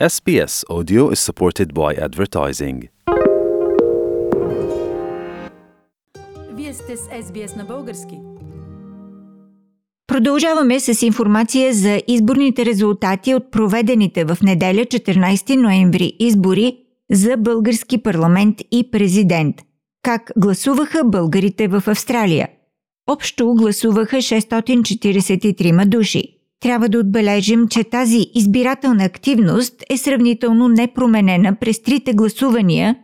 SBS Audio is supported by advertising. Вие сте с SBS на български. Продължаваме с информация за изборните резултати от проведените в неделя 14 ноември избори за български парламент и президент. Как гласуваха българите в Австралия? Общо гласуваха 643 души. Трябва да отбележим, че тази избирателна активност е сравнително непроменена през трите гласувания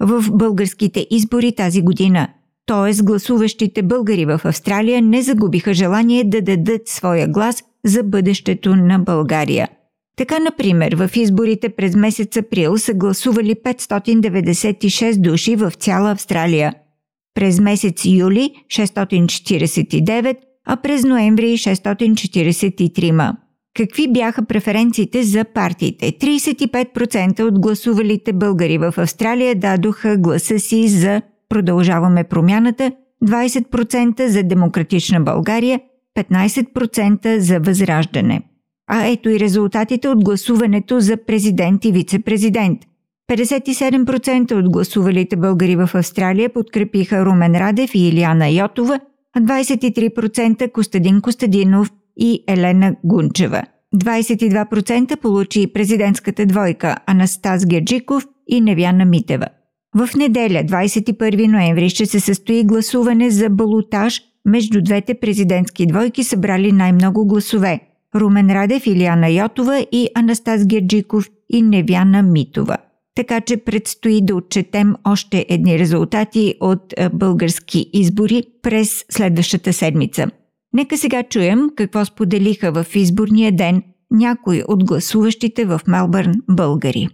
в българските избори тази година. Т.е. гласуващите българи в Австралия не загубиха желание да дадат своя глас за бъдещето на България. Така, например, в изборите през месец април са гласували 596 души в цяла Австралия. През месец юли 649, а през ноември 643. Какви бяха преференциите за партиите? 35% от гласувалите българи в Австралия дадоха гласа си за Продължаваме промяната, 20% за Демократична България, 15% за Възраждане. А ето и резултатите от гласуването за президент и вице-президент. 57% от гласувалите българи в Австралия подкрепиха Румен Радев и Илияна Йотова – 23% Костадин Костадинов и Елена Гунчева. 22% получи президентската двойка Анастас Герджиков и Невяна Митева. В неделя, 21 ноември, ще се състои гласуване за балотаж между двете президентски двойки, събрали най-много гласове – Румен Радев, Илияна Йотова и Анастас Герджиков и Невяна Митова така че предстои да отчетем още едни резултати от е, български избори през следващата седмица. Нека сега чуем какво споделиха в изборния ден някои от гласуващите в Мелбърн българи.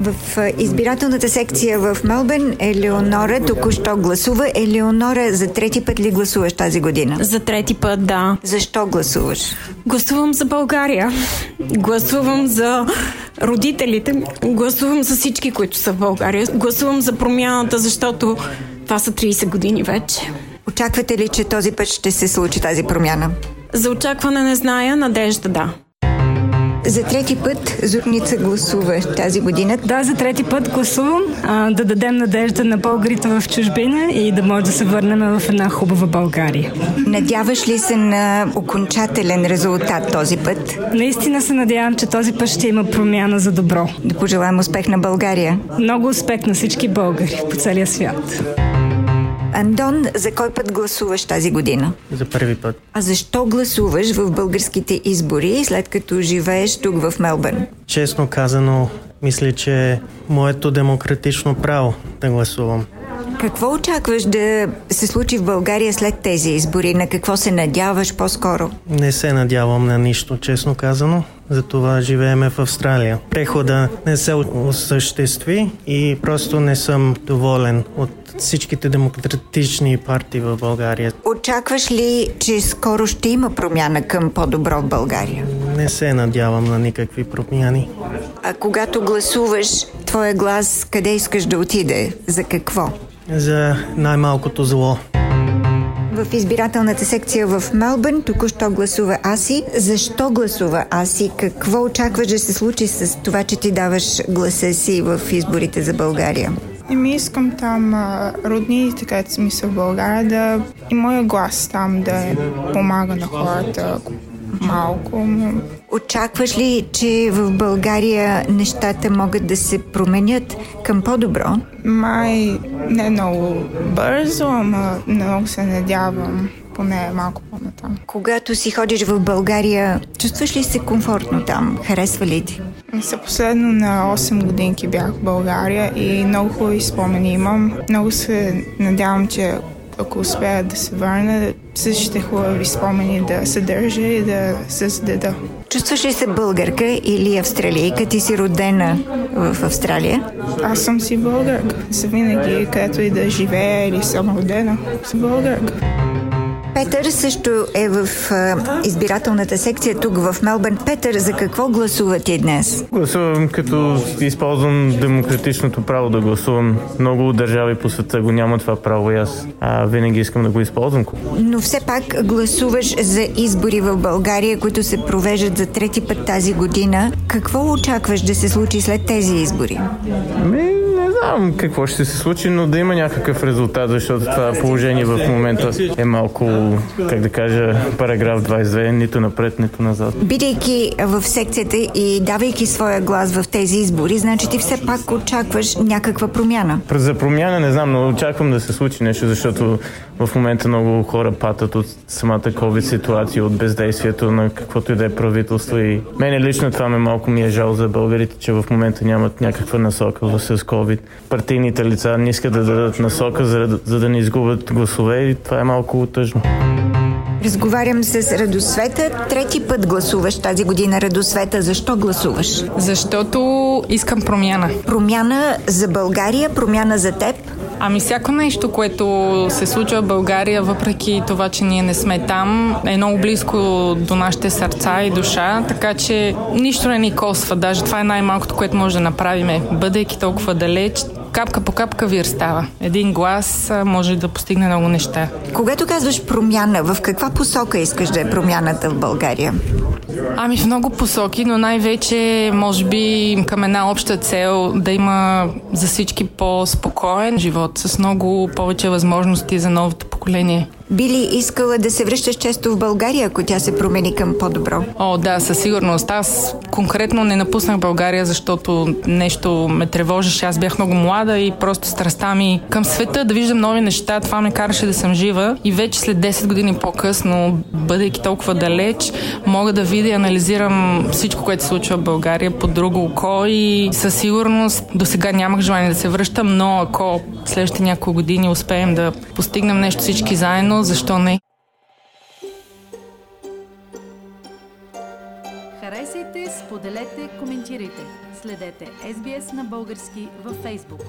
В избирателната секция в Мелбърн Елеонора току-що гласува. Елеонора, за трети път ли гласуваш тази година? За трети път, да. Защо гласуваш? Гласувам за България. Гласувам за родителите. Гласувам за всички, които са в България. Гласувам за промяната, защото това са 30 години вече. Очаквате ли, че този път ще се случи тази промяна? За очакване не зная, надежда да. За трети път Зорница гласува тази година. Да, за трети път гласувам а, да дадем надежда на българите в чужбина и да може да се върнем в една хубава България. Надяваш ли се на окончателен резултат този път? Наистина се надявам, че този път ще има промяна за добро. Да пожелаем успех на България. Много успех на всички българи по целия свят. Андон, за кой път гласуваш тази година? За първи път. А защо гласуваш в българските избори, след като живееш тук в Мелбърн? Честно казано, мисля, че е моето демократично право да гласувам. Какво очакваш да се случи в България след тези избори? На какво се надяваш по-скоро? Не се надявам на нищо, честно казано. Затова живееме в Австралия. Прехода не се осъществи и просто не съм доволен от всичките демократични партии в България. Очакваш ли, че скоро ще има промяна към по-добро в България? Не се надявам на никакви промяни. А когато гласуваш, твоя глас къде искаш да отиде? За какво? За най-малкото зло. В избирателната секция в Мелбърн току-що гласува Аси. Защо гласува Аси? Какво очакваш да се случи с това, че ти даваш гласа си в изборите за България? ми искам там роднините, където ми са в България, да и моя глас там да помага на хората малко. Очакваш ли, че в България нещата могат да се променят към по-добро? Май не много бързо, ама много се надявам поне малко по-натам. Когато си ходиш в България, чувстваш ли се комфортно там? Харесва ли ти? За последно на 8 годинки бях в България и много хубави спомени имам. Много се надявам, че ако успея да се върна, същите хубави спомени да съдържа и да създада. Чувстваш ли се българка или австралийка? Ти си родена в Австралия? Аз съм си българка. За винаги, където и да живея или съм родена, съм българка. Петър също е в избирателната секция тук в Мелбърн. Петър, за какво гласувате днес? Гласувам като използвам демократичното право да гласувам. Много държави по света го няма това право и аз а, винаги искам да го използвам. Но все пак гласуваш за избори в България, които се провеждат за трети път тази година. Какво очакваш да се случи след тези избори? Ми, знам какво ще се случи, но да има някакъв резултат, защото това положение в момента е малко, как да кажа, параграф 22, нито напред, нито назад. Бидейки в секцията и давайки своя глас в тези избори, значи ти все пак очакваш някаква промяна. За промяна не знам, но очаквам да се случи нещо, защото в момента много хора патат от самата COVID ситуация, от бездействието на каквото и да е правителство и мене лично това ме малко ми е жал за българите, че в момента нямат някаква насока с COVID. Партийните лица не искат да дадат насока, за, за да не изгубят гласове и това е малко тъжно. Разговарям с Радосвета. Трети път гласуваш тази година, Радосвета. Защо гласуваш? Защото искам промяна. Промяна за България, промяна за теб. Ами всяко нещо, което се случва в България, въпреки това, че ние не сме там, е много близко до нашите сърца и душа, така че нищо не ни косва. Даже това е най-малкото, което може да направим. Бъдейки толкова далеч, капка по капка вир става. Един глас може да постигне много неща. Когато казваш промяна, в каква посока искаш да е промяната в България? Ами в много посоки, но най-вече може би към една обща цел да има за всички по-спокоен живот с много повече възможности за новото поколение. Би ли искала да се връщаш често в България, ако тя се промени към по-добро? О, да, със сигурност. Аз конкретно не напуснах България, защото нещо ме тревожеше. Аз бях много млада и просто страстта ми към света да виждам нови неща, това ме караше да съм жива. И вече след 10 години по-късно, бъдейки толкова далеч, мога да видя и анализирам всичко, което се случва в България по друго око и със сигурност до сега нямах желание да се връщам, но ако следващите няколко години успеем да постигнем нещо всички заедно, защо не? Харесайте, споделете, коментирайте. Следете SBS на български във Facebook.